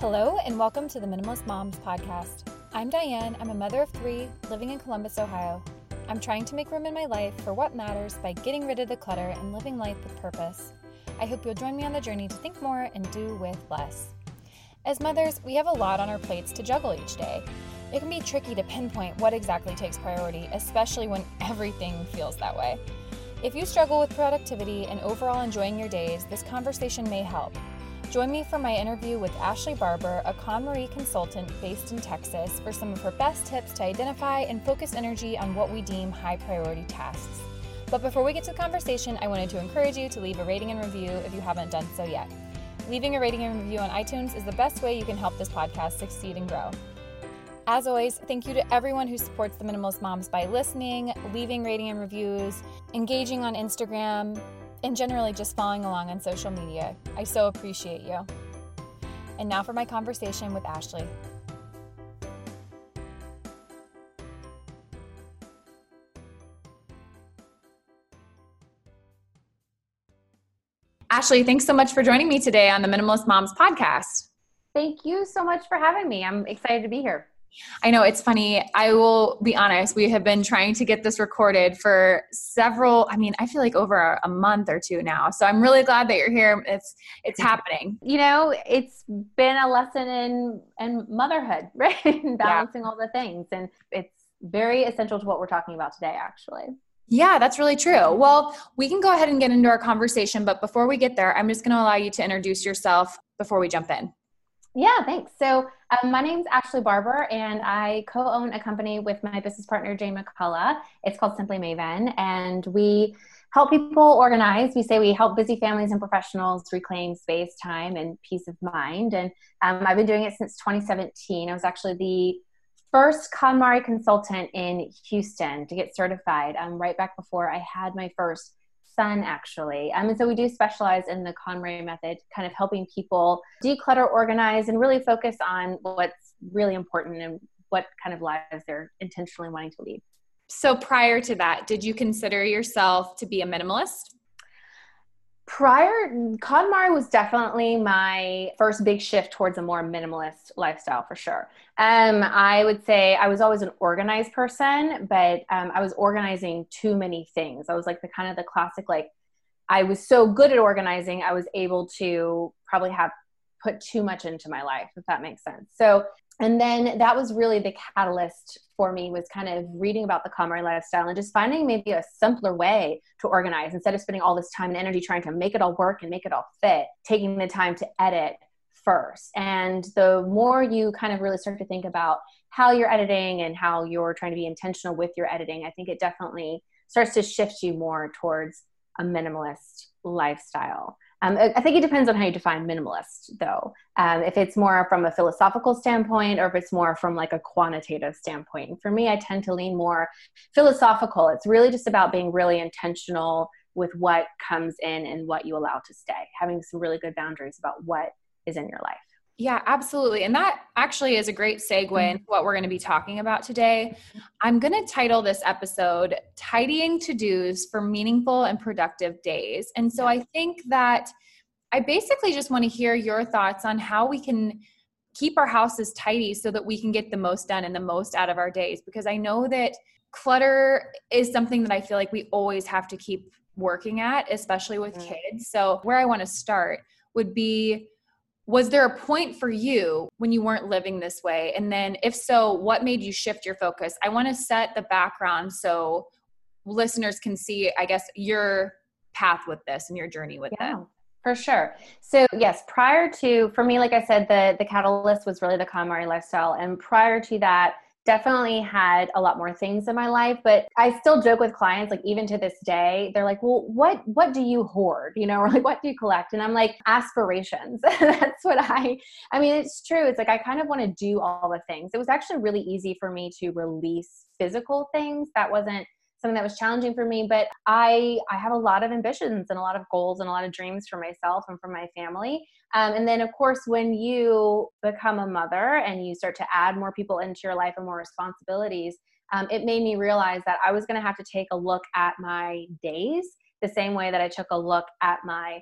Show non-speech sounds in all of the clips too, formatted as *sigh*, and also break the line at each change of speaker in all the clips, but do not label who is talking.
Hello, and welcome to the Minimalist Moms podcast. I'm Diane. I'm a mother of three living in Columbus, Ohio. I'm trying to make room in my life for what matters by getting rid of the clutter and living life with purpose. I hope you'll join me on the journey to think more and do with less. As mothers, we have a lot on our plates to juggle each day. It can be tricky to pinpoint what exactly takes priority, especially when everything feels that way. If you struggle with productivity and overall enjoying your days, this conversation may help. Join me for my interview with Ashley Barber, a KonMari consultant based in Texas, for some of her best tips to identify and focus energy on what we deem high priority tasks. But before we get to the conversation, I wanted to encourage you to leave a rating and review if you haven't done so yet. Leaving a rating and review on iTunes is the best way you can help this podcast succeed and grow. As always, thank you to everyone who supports the Minimalist Moms by listening, leaving rating and reviews, engaging on Instagram, and generally just following along on social media. I so appreciate you. And now for my conversation with Ashley. Ashley, thanks so much for joining me today on the Minimalist Moms podcast.
Thank you so much for having me. I'm excited to be here.
I know it's funny. I will be honest. We have been trying to get this recorded for several. I mean, I feel like over a month or two now. So I'm really glad that you're here. It's it's *laughs* happening.
You know, it's been a lesson in in motherhood, *laughs* right? balancing yeah. all the things, and it's very essential to what we're talking about today, actually.
Yeah, that's really true. Well, we can go ahead and get into our conversation, but before we get there, I'm just going to allow you to introduce yourself before we jump in.
Yeah, thanks. So um, my name's Ashley Barber, and I co-own a company with my business partner Jay McCullough. It's called Simply Maven, and we help people organize. We say we help busy families and professionals reclaim space, time, and peace of mind. And um, I've been doing it since 2017. I was actually the first KonMari consultant in Houston to get certified. Um, right back before I had my first Son actually. Um, and so we do specialize in the KonMari method, kind of helping people declutter, organize, and really focus on what's really important and what kind of lives they're intentionally wanting to lead.
So prior to that, did you consider yourself to be a minimalist?
prior KonMari was definitely my first big shift towards a more minimalist lifestyle for sure. Um, I would say I was always an organized person, but um, I was organizing too many things. I was like the kind of the classic like I was so good at organizing, I was able to probably have put too much into my life, if that makes sense. So and then that was really the catalyst for me was kind of reading about the KonMari lifestyle and just finding maybe a simpler way to organize instead of spending all this time and energy trying to make it all work and make it all fit, taking the time to edit first. And the more you kind of really start to think about how you're editing and how you're trying to be intentional with your editing, I think it definitely starts to shift you more towards a minimalist lifestyle. Um, I think it depends on how you define minimalist, though. Um, if it's more from a philosophical standpoint, or if it's more from like a quantitative standpoint. for me, I tend to lean more philosophical. It's really just about being really intentional with what comes in and what you allow to stay, having some really good boundaries about what is in your life.
Yeah, absolutely. And that actually is a great segue mm-hmm. into what we're going to be talking about today. Mm-hmm. I'm going to title this episode Tidying To Dos for Meaningful and Productive Days. And so I think that I basically just want to hear your thoughts on how we can keep our houses tidy so that we can get the most done and the most out of our days. Because I know that clutter is something that I feel like we always have to keep working at, especially with mm. kids. So, where I want to start would be was there a point for you when you weren't living this way and then if so what made you shift your focus i want to set the background so listeners can see i guess your path with this and your journey with yeah. It.
For sure. So yes, prior to for me, like I said, the the catalyst was really the KonMari lifestyle, and prior to that, definitely had a lot more things in my life, but I still joke with clients, like even to this day, they're like, "Well, what what do you hoard?" You know, *laughs* or like, "What do you collect?" And I'm like, "Aspirations." *laughs* That's what I. I mean, it's true. It's like I kind of want to do all the things. It was actually really easy for me to release physical things. That wasn't something that was challenging for me but i i have a lot of ambitions and a lot of goals and a lot of dreams for myself and for my family um, and then, of course, when you become a mother and you start to add more people into your life and more responsibilities, um, it made me realize that I was going to have to take a look at my days the same way that I took a look at my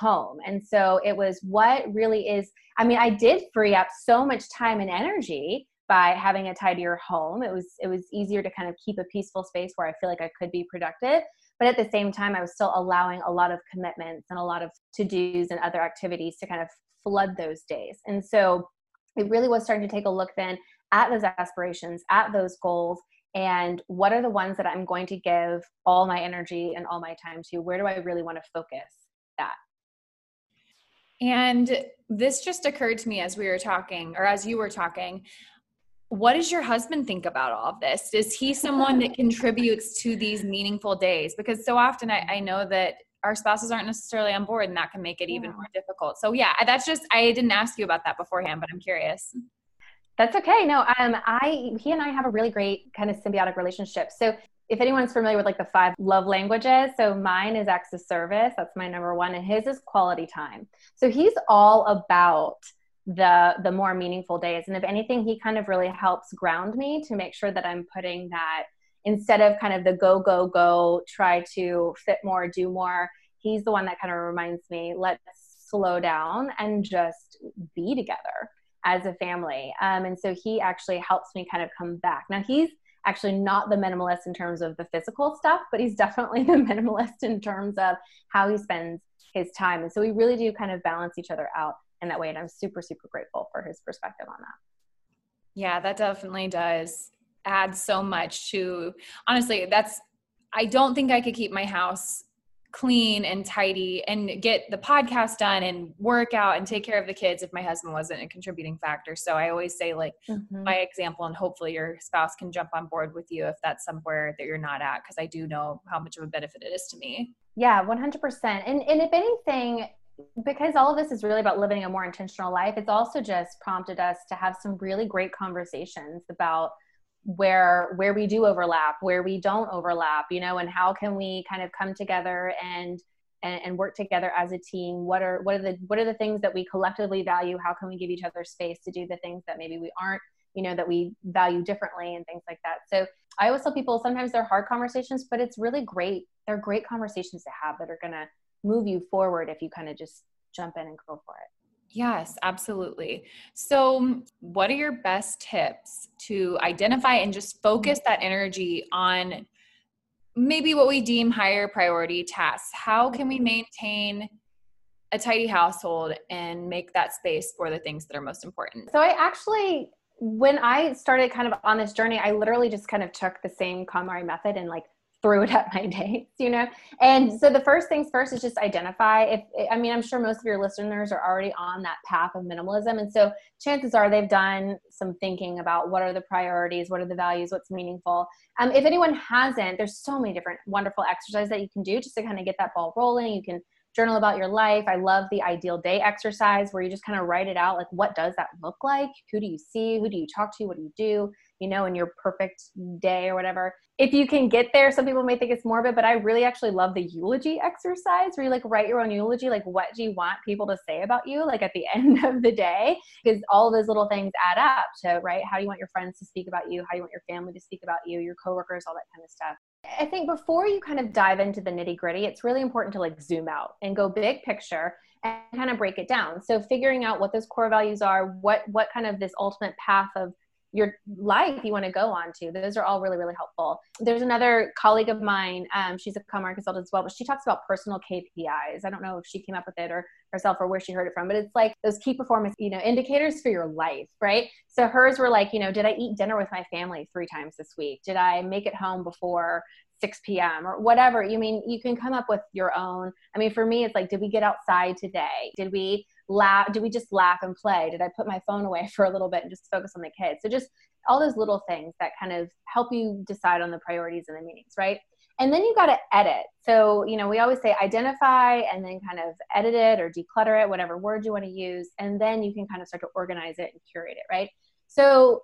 home. And so it was what really is, I mean, I did free up so much time and energy by having a tidier home. It was it was easier to kind of keep a peaceful space where I feel like I could be productive. But at the same time, I was still allowing a lot of commitments and a lot of to dos and other activities to kind of flood those days. And so it really was starting to take a look then at those aspirations, at those goals, and what are the ones that I'm going to give all my energy and all my time to? Where do I really want to focus that?
And this just occurred to me as we were talking, or as you were talking what does your husband think about all of this? Is he someone that contributes to these meaningful days? Because so often I, I know that our spouses aren't necessarily on board and that can make it even more difficult. So yeah, that's just I didn't ask you about that beforehand, but I'm curious.
That's okay. No, um I he and I have a really great kind of symbiotic relationship. So if anyone's familiar with like the five love languages, so mine is acts of service, that's my number one, and his is quality time. So he's all about the the more meaningful days and if anything he kind of really helps ground me to make sure that i'm putting that instead of kind of the go go go try to fit more do more he's the one that kind of reminds me let's slow down and just be together as a family um, and so he actually helps me kind of come back now he's actually not the minimalist in terms of the physical stuff but he's *laughs* definitely the minimalist in terms of how he spends his time and so we really do kind of balance each other out in that way. And I'm super, super grateful for his perspective on that.
Yeah, that definitely does add so much to honestly, that's I don't think I could keep my house clean and tidy and get the podcast done and work out and take care of the kids if my husband wasn't a contributing factor. So I always say like mm-hmm. my example and hopefully your spouse can jump on board with you if that's somewhere that you're not at because I do know how much of a benefit it is to me.
Yeah, 100%. And and if anything, because all of this is really about living a more intentional life, it's also just prompted us to have some really great conversations about where where we do overlap, where we don't overlap, you know, and how can we kind of come together and and, and work together as a team. What are what are the what are the things that we collectively value? How can we give each other space to do the things that maybe we aren't, you know, that we value differently and things like that. So I always tell people sometimes they're hard conversations, but it's really great. They're great conversations to have that are gonna move you forward if you kind of just jump in and go for it.
Yes, absolutely. So, um, what are your best tips to identify and just focus that energy on maybe what we deem higher priority tasks? How can we maintain a tidy household and make that space for the things that are most important?
So, I actually, when I started kind of on this journey, I literally just kind of took the same KonMari method and like threw it up *laughs* my dates, you know? And so the first things first is just identify if, I mean, I'm sure most of your listeners are already on that path of minimalism. And so chances are they've done some thinking about what are the priorities, what are the values, what's meaningful. Um, if anyone hasn't, there's so many different wonderful exercises that you can do just to kind of get that ball rolling. You can journal about your life. I love the ideal day exercise where you just kind of write it out like, what does that look like? Who do you see? Who do you talk to? What do you do? you know, in your perfect day or whatever. If you can get there, some people may think it's morbid, but I really actually love the eulogy exercise where you like write your own eulogy. Like, what do you want people to say about you? Like at the *laughs* end of the day, because all those little things add up to, right? How do you want your friends to speak about you? How do you want your family to speak about you, your coworkers, all that kind of stuff. I think before you kind of dive into the nitty gritty, it's really important to like zoom out and go big picture and kind of break it down. So figuring out what those core values are, what what kind of this ultimate path of your life you want to go on to. Those are all really, really helpful. There's another colleague of mine, um, she's a KonMari consultant as well, but she talks about personal KPIs. I don't know if she came up with it or herself or where she heard it from, but it's like those key performance, you know, indicators for your life, right? So hers were like, you know, did I eat dinner with my family three times this week? Did I make it home before 6 p.m. or whatever. You mean you can come up with your own. I mean, for me, it's like, did we get outside today? Did we laugh? Did we just laugh and play? Did I put my phone away *laughs* for a little bit and just focus on the kids? So just all those little things that kind of help you decide on the priorities and the meetings, right? And then you got to edit. So, you know, we always say identify and then kind of edit it or declutter it, whatever word you want to use. And then you can kind of start to organize it and curate it, right? So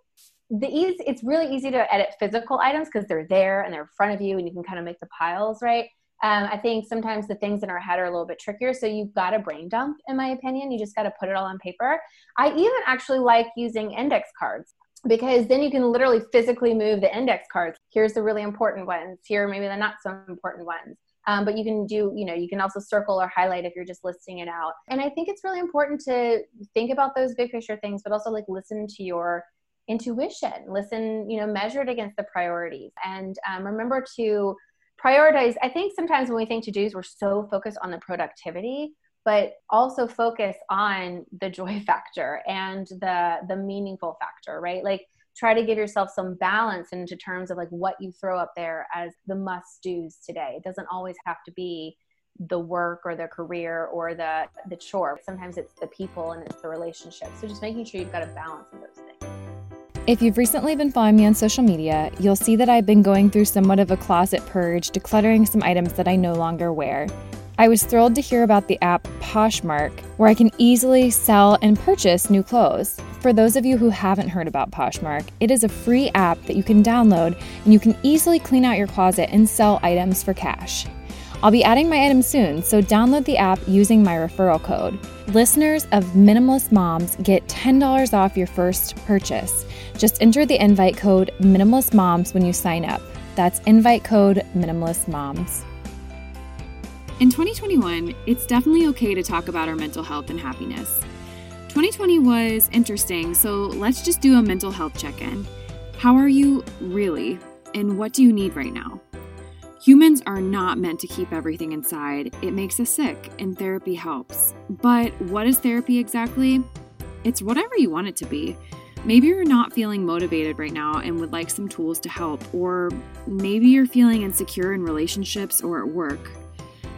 the ease it's really easy to edit physical items because they're there and they're in front of you and you can kind of make the piles right um, i think sometimes the things in our head are a little bit trickier so you've got a brain dump in my opinion you just got to put it all on paper i even actually like using index cards because then you can literally physically move the index cards here's the really important ones here maybe the not so important ones um, but you can do you know you can also circle or highlight if you're just listing it out and i think it's really important to think about those big picture things but also like listen to your intuition listen you know measure it against the priorities and um, remember to prioritize i think sometimes when we think to do's we're so focused on the productivity but also focus on the joy *laughs* factor and the the meaningful factor right like try to give yourself some balance into terms of like what you throw up there as the must do's today it doesn't always have to be the work or the career or the the chore sometimes it's the people and it's the relationship so just making sure you've got a balance in those things
if you've recently been following me on social media, you'll see that I've been going through somewhat of a closet purge, decluttering some items that I no longer wear. I was thrilled to hear about the app Poshmark, where I can easily sell and purchase new clothes. For those of you who haven't heard about Poshmark, it is a free app that you can download and you can easily clean out your closet and sell items for cash. I'll be adding my item soon, so download the app using my referral code. Listeners of Minimalist Moms get $10 off your first purchase. Just enter the invite code Minimalist Moms when you sign up. That's invite code Minimalist Moms. In 2021, it's definitely okay to talk about our mental health and happiness. 2020 was interesting, so let's just do a mental health check in. How are you really? And what do you need right now? Humans are not meant to keep everything inside. It makes us sick, and therapy helps. But what is therapy exactly? It's whatever you want it to be. Maybe you're not feeling motivated right now and would like some tools to help, or maybe you're feeling insecure in relationships or at work.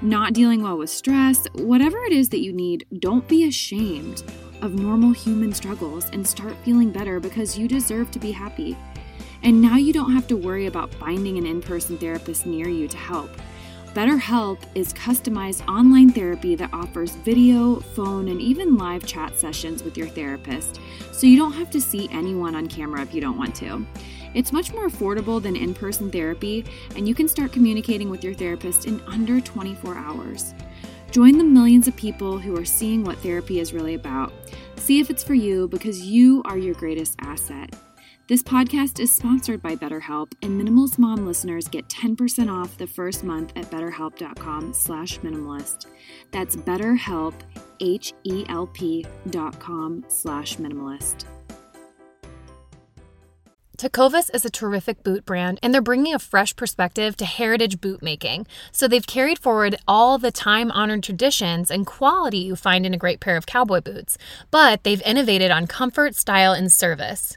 Not dealing well with stress, whatever it is that you need, don't be ashamed of normal human struggles and start feeling better because you deserve to be happy. And now you don't have to worry about finding an in person therapist near you to help. BetterHelp is customized online therapy that offers video, phone, and even live chat sessions with your therapist, so you don't have to see anyone on camera if you don't want to. It's much more affordable than in person therapy, and you can start communicating with your therapist in under 24 hours. Join the millions of people who are seeing what therapy is really about. See if it's for you because you are your greatest asset. This podcast is sponsored by BetterHelp, and Minimalist Mom listeners get 10% off the first month at betterhelp.com slash minimalist. That's betterhelp, H-E-L-P dot com slash minimalist. Tecovas is a terrific boot brand, and they're bringing a fresh perspective to heritage boot making. So they've carried forward all the time honored traditions and quality you find in a great pair of cowboy boots, but they've innovated on comfort, style, and service.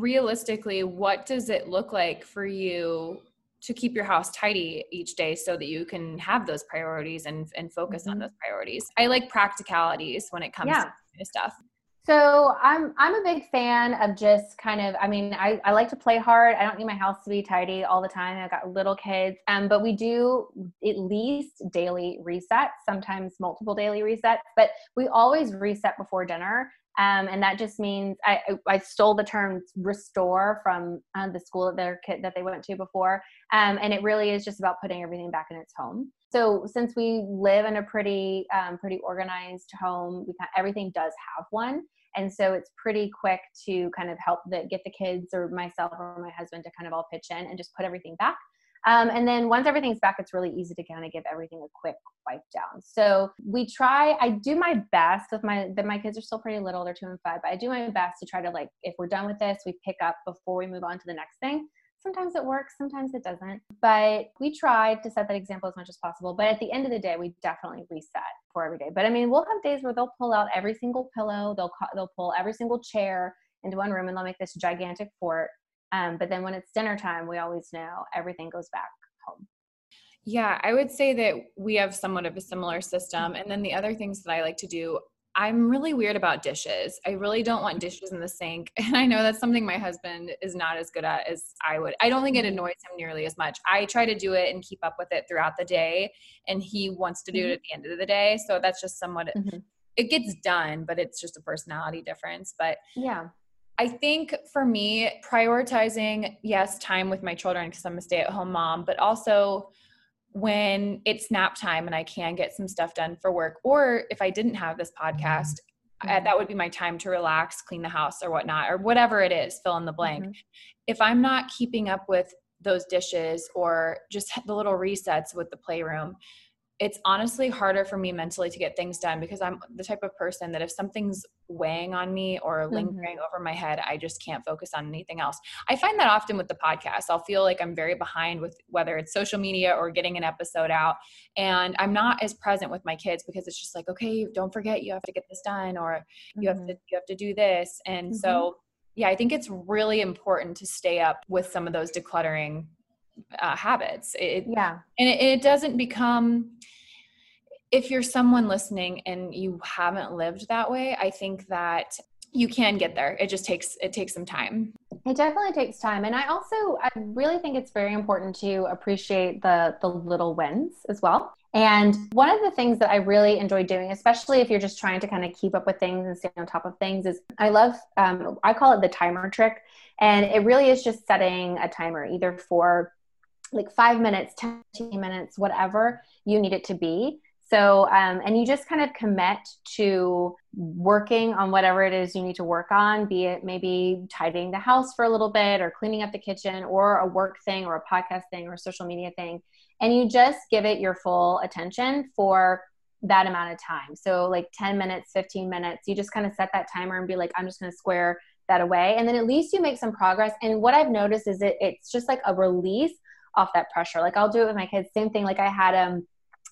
realistically, what does it look like for you to keep your house tidy each day so that you can have those priorities and, and focus mm-hmm. on those priorities? I like practicalities when it comes yeah. to stuff.
So I'm I'm a big fan of just kind of I mean I, I like to play hard. I don't need my house to be tidy all the time. I've got little kids. Um, but we do at least daily resets, sometimes multiple daily resets, but we always reset before dinner um, and that just means I, I stole the term restore from uh, the school that their kid that they went to before, um, and it really is just about putting everything back in its home. So since we live in a pretty um, pretty organized home, we kind everything does have one, and so it's pretty quick to kind of help the, get the kids or myself or my husband to kind of all pitch in and just put everything back um, and then once everything's back, it's really easy to kind of give everything a quick wipe down. So we try, I do my best with my, but my kids are still pretty little, they're two and five, but I do my best to try to like, if we're done with this, we pick up before we move on to the next thing. Sometimes it works, sometimes it doesn't. But we try to set that example as much as possible. But at the end of the day, we definitely reset for every day. But I mean, we'll have days where they'll pull out every single pillow, they'll they'll pull every single chair into one room, and they'll make this gigantic fort um, but then when it's dinner time, we always know everything goes back home.
Yeah, I would say that we have somewhat of a similar system. And then the other things that I like to do, I'm really weird about dishes. I really don't want dishes in the sink. *laughs* And I know that's something my husband is not as good at as I would. I don't think it mm-hmm. annoys him nearly as much. I try to do it and keep up with it throughout the day, and he wants to do mm-hmm. it at the end of the day. So that's just somewhat, mm-hmm. it gets done, but it's just a personality difference. But yeah I think for me, prioritizing, yes, time with my children because I'm a stay at home mom, but also when it's nap time and I can get some stuff done for work, or if I didn't have this podcast, mm-hmm. I, that would be my time to relax, clean the house or whatnot, or whatever it is, fill in the blank. Mm-hmm. If I'm not keeping up with those dishes or just the little resets with the playroom, it's honestly harder for me mentally to get things done because I'm the type of person that if something's weighing on me or mm-hmm. lingering mm-hmm. over my head, I just can't focus on anything else. I find that often with the podcast. I'll feel like I'm very behind with whether it's social media or getting an episode out. And I'm not as present with my kids because it's just like, okay, don't forget you have to get this done or you mm-hmm. have to mm-hmm. you have to do this. And mm-hmm. so yeah, I think it's really important to stay up with some of those decluttering uh, habits. It, yeah. And it, it doesn't become, if you're someone listening and you haven't lived that way, I think that you can get there. It just takes, it takes some time.
It definitely takes time. And I also, I really think it's very important to appreciate the, the little wins as well. And one of the things that I really enjoy doing, especially if you're just trying to kind of keep up with things and stay on top of things, is I love, um, I call it the timer trick. And it really is just setting a timer either for like five minutes, 10 minutes, whatever you need it to be. So, um, and you just kind of commit to working on whatever it is you need to work on, be it maybe tidying the house for a little bit or cleaning up the kitchen or a work thing or a podcast thing or a social media thing. And you just give it your full attention for that amount of time. So, like 10 minutes, 15 minutes, you just kind of set that timer and be like, I'm just going to square that away. And then at least you make some progress. And what I've noticed is it, it's just like a release off that pressure. Like I'll do it with my kids. Same thing. Like I had um,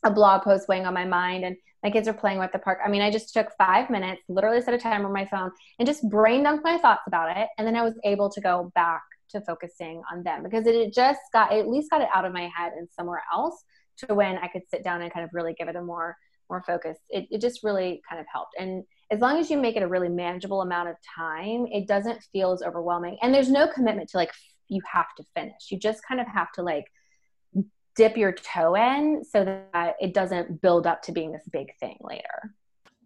a blog post weighing on my mind and my kids are playing with the park. I mean, I just took five minutes, literally set a timer on my phone and just brain dumped my thoughts about it. And then I was able to go back to focusing on them because it just got, at least got it out of my head and somewhere else to when I could sit down and kind of really give it a more, more focus. It, it just really kind of helped. And as long as you make it a really manageable amount of time, it doesn't feel as overwhelming. And there's no commitment to like you have to finish. You just kind of have to like dip your toe in so that it doesn't build up to being this big thing later.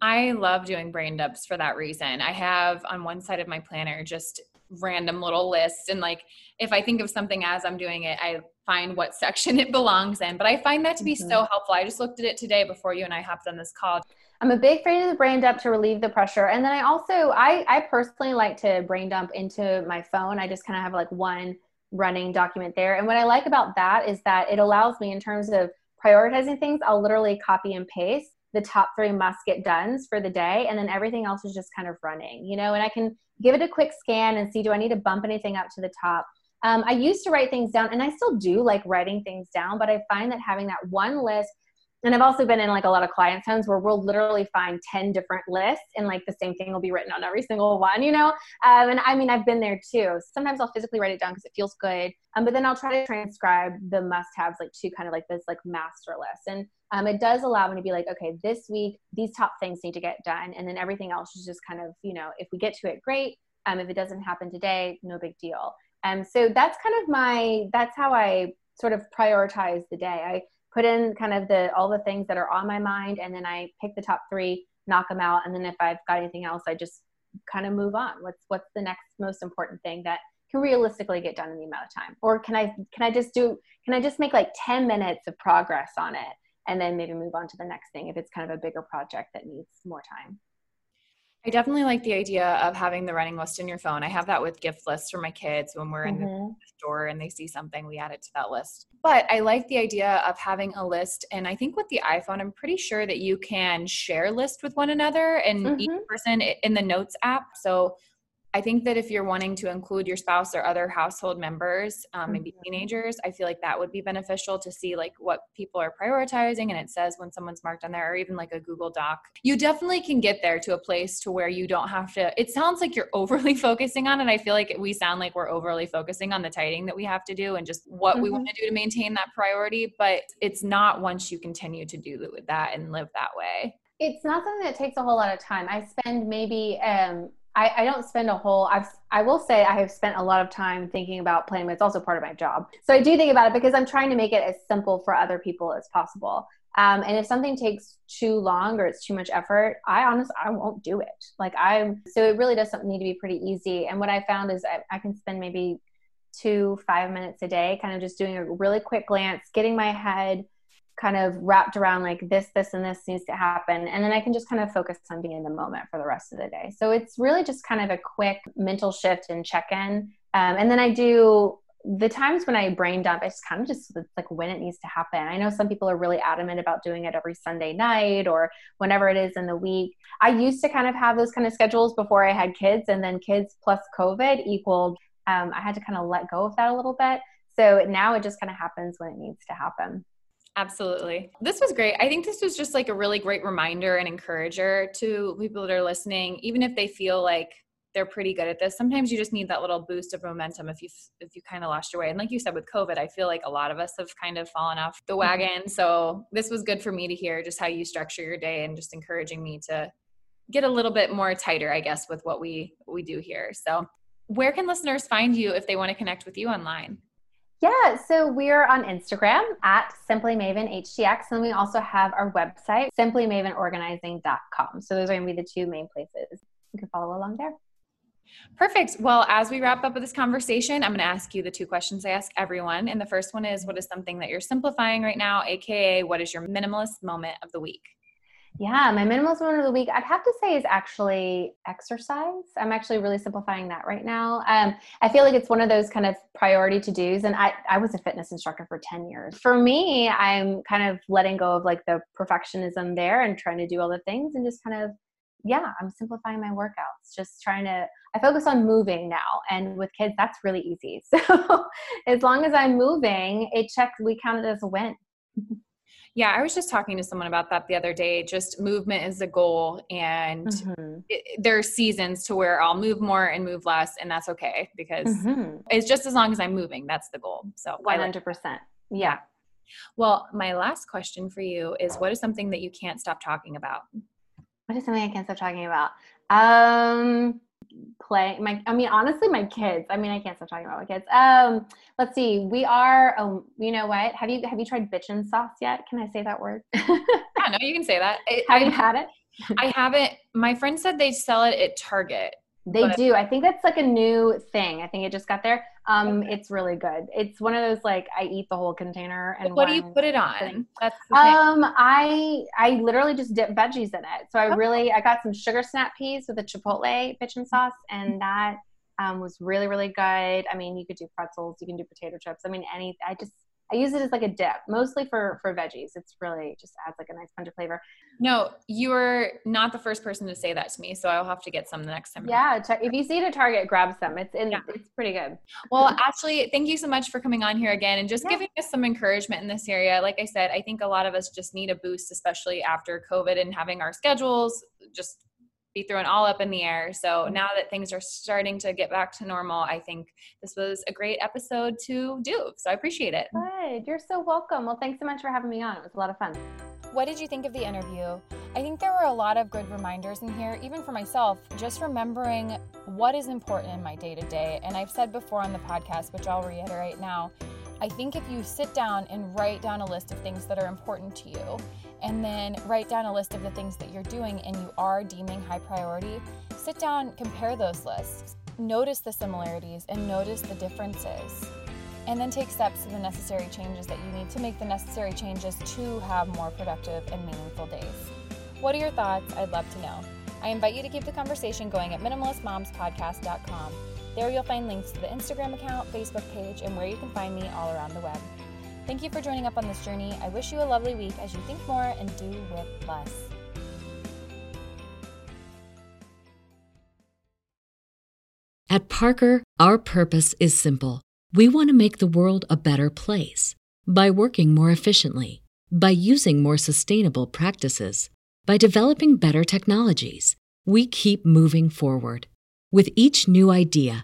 I love doing brain dumps for that reason. I have on one side of my planner just random little lists and like if I think of something as I'm doing it, I find what *laughs* section it belongs in. But I find that to be mm-hmm. so helpful. I just looked at it today before you and I hopped on this call.
I'm a big fan of the brain dump to relieve the pressure. And then I also, I, I personally like to brain dump into my phone. I just kind of have like one running document there. And what I like about that is that it allows me in terms of prioritizing things, I'll literally copy and paste the top three must get done's for the day. And then everything else is just kind of running, you know, and I can give it a quick scan and see, do I need to bump anything up to the top? Um, I used to write things down and I still do like writing things down, but I find that having that one list and I've also been in like a lot of clients' homes where we'll literally find 10 different lists and like the same thing will be written on every single one, you know? Um, and I mean, I've been there too. Sometimes I'll physically write it down because it feels good. Um, but then I'll try to transcribe the must haves like to kind of like this like master list. And um, it does allow me to be like, okay, this week, these top things need to get done. And then everything else is just kind of, you know, if we get to it, great. Um, if it doesn't happen today, no big deal. Um, so that's kind of my, that's how I sort of prioritize the day. I put in kind of the all the things that are on my mind and then i pick the top three knock them out and then if i've got anything else i just kind of move on what's what's the next most important thing that can realistically get done in the amount of time or can i can i just do can i just make like 10 minutes of progress on it and then maybe move on to the next thing if it's kind of a bigger project that needs more time
I definitely like the idea of having the running list in your phone. I have that with gift lists for my kids when we're in mm-hmm. the store and they see something, we add it to that list. But I like the idea of having a list. And I think with the iPhone, I'm pretty sure that you can share list with one another and mm-hmm. each person in the notes app. So I think that if you're wanting to include your spouse or other household members, um, maybe mm-hmm. teenagers, I feel like that would be beneficial to see like what people are prioritizing. And it says when someone's marked on there, or even like a Google Doc. You definitely can get there to a place to where you don't have to. It sounds like you're *laughs* overly focusing on it. I feel like we sound like we're overly focusing on the tidying that we have to do and just what mm-hmm. we want to do to maintain that priority. But it's not once you continue to do that and live that way
it's not something that takes a whole lot of time. I spend maybe um, I, I don't spend a whole I've I will say I have spent a lot of time thinking about planning, but it's also part of my job. So I do think about it because I'm trying to make it as simple for other people as possible. Um, and if something takes too long or it's too much effort, I honestly I won't do it. Like I'm so it really does need to be pretty easy. And what I found is I, I can spend maybe two five minutes a day, kind of just doing a really quick glance, getting my head kind of wrapped around like this, this, and this needs to happen. And then I can just kind of focus on being in the moment for the rest of the day. So it's really just kind of a quick mental shift and check in. Um, and then I do the times when I brain dump, it's kind of just like when it needs to happen. I know some people are really adamant about doing it every Sunday night or whenever it is in the week. I used to kind of have those kind of schedules before I had kids, and then kids plus COVID equaled, um, I had to kind of let go of that a little bit. So now it just kind of happens when it needs to happen.
Absolutely. This was great. I think this was just like a really great reminder and encourager to people that are listening, even if they feel like they're pretty good at this. Sometimes you just need that little boost of momentum if you if you kind of lost your way. And like you said with COVID, I feel like a lot of us have kind of fallen off the mm-hmm. wagon. So this was good for me to hear just how you structure your day and just encouraging me to get a little bit more tighter, I guess, with what we we do here. So where can listeners find you if they want to connect with you online?
Yeah, so we're on Instagram at Simply Maven HTX, and we also have our website, simplymavenorganizing.com. So those are going to be the two main places. You can follow along there.
Perfect. Well, as we wrap up this conversation, I'm going to ask you the two questions I ask everyone. And the first one is what is something that you're simplifying right now, AKA, what is your minimalist moment of the week?
Yeah, my minimalist moment of the week, I'd have to say, is actually exercise. I'm actually really simplifying that right now. Um, I feel like it's one of those kind of priority to dos. And I, I was a fitness instructor for 10 years. For me, I'm kind of letting go of like the perfectionism there and trying to do all the things and just kind of, yeah, I'm simplifying my workouts, just trying to. I focus on moving now, and with kids, that's really easy. *laughs* So, as long as I'm moving, it checks, we count it as a win. *laughs*
Yeah, I was just talking to someone about that the other day. Just movement is the goal, and mm-hmm. it, there are seasons to where I'll move more and move less, and that's okay because mm-hmm. it's just as long as I'm moving, that's the goal. So
100%. yeah.
Well, my last question for you is what is something that you can't stop talking about?
What is something I can't stop talking about? Um, Play my i mean honestly my kids i mean i can't stop talking about my kids um let's see we are Um, you know what have you have you tried bitchin sauce yet can i say that word *laughs* yeah
no you can say that
I, have I, you had it
i haven't my friend said they sell it at target
they but- do. I think that's like a new thing. I think it just got there. Um, okay. It's really good. It's one of those like I eat the whole container. And
what do you put it on?
That's um, I I literally just dip veggies in it. So I okay. really I got some sugar snap peas with a chipotle bitchin sauce, and mm-hmm. that um, was really really good. I mean, you could do pretzels, you can do potato chips. I mean, any I just I use it as like a dip, mostly for for veggies. It's really just adds like a nice punch of flavor.
No, you are not the first person to say that to me, so I'll have to get some the next time.
Yeah, if you see it at Target, grab some. It's in, yeah. it's pretty good.
Well, Ashley, thank you so much for coming on here again and just yeah. giving us some encouragement in this area. Like I said, I think a lot of us just need a boost, especially after COVID and having our schedules just be thrown all up in the air. So mm-hmm. now that things are starting to get back to normal, I think this was a great episode to do. So I appreciate it.
Good. You're so welcome. Well, thanks so much for having me on. It was a lot of fun.
What did you think of the interview? I think there were a lot of good reminders in here, even for myself, just remembering what is important in my day to day. And I've said before on the podcast, which I'll reiterate now I think if you sit down and write down a list of things that are important to you, and then write down a list of the things that you're doing and you are deeming high priority, sit down, compare those lists, notice the similarities, and notice the differences. And then take steps to the necessary changes that you need to make the necessary changes to have more productive and meaningful days. What are your thoughts? I'd love to know. I invite you to keep the conversation going at minimalistmomspodcast.com. There you'll find links to the Instagram account, Facebook page, and where you can find me all around the web. Thank you for joining up on this journey. I wish you a lovely week as you think more and do with less.
At Parker, our purpose is simple. We want to make the world a better place by working more efficiently, by using more sustainable practices, by developing better technologies. We keep moving forward with each new idea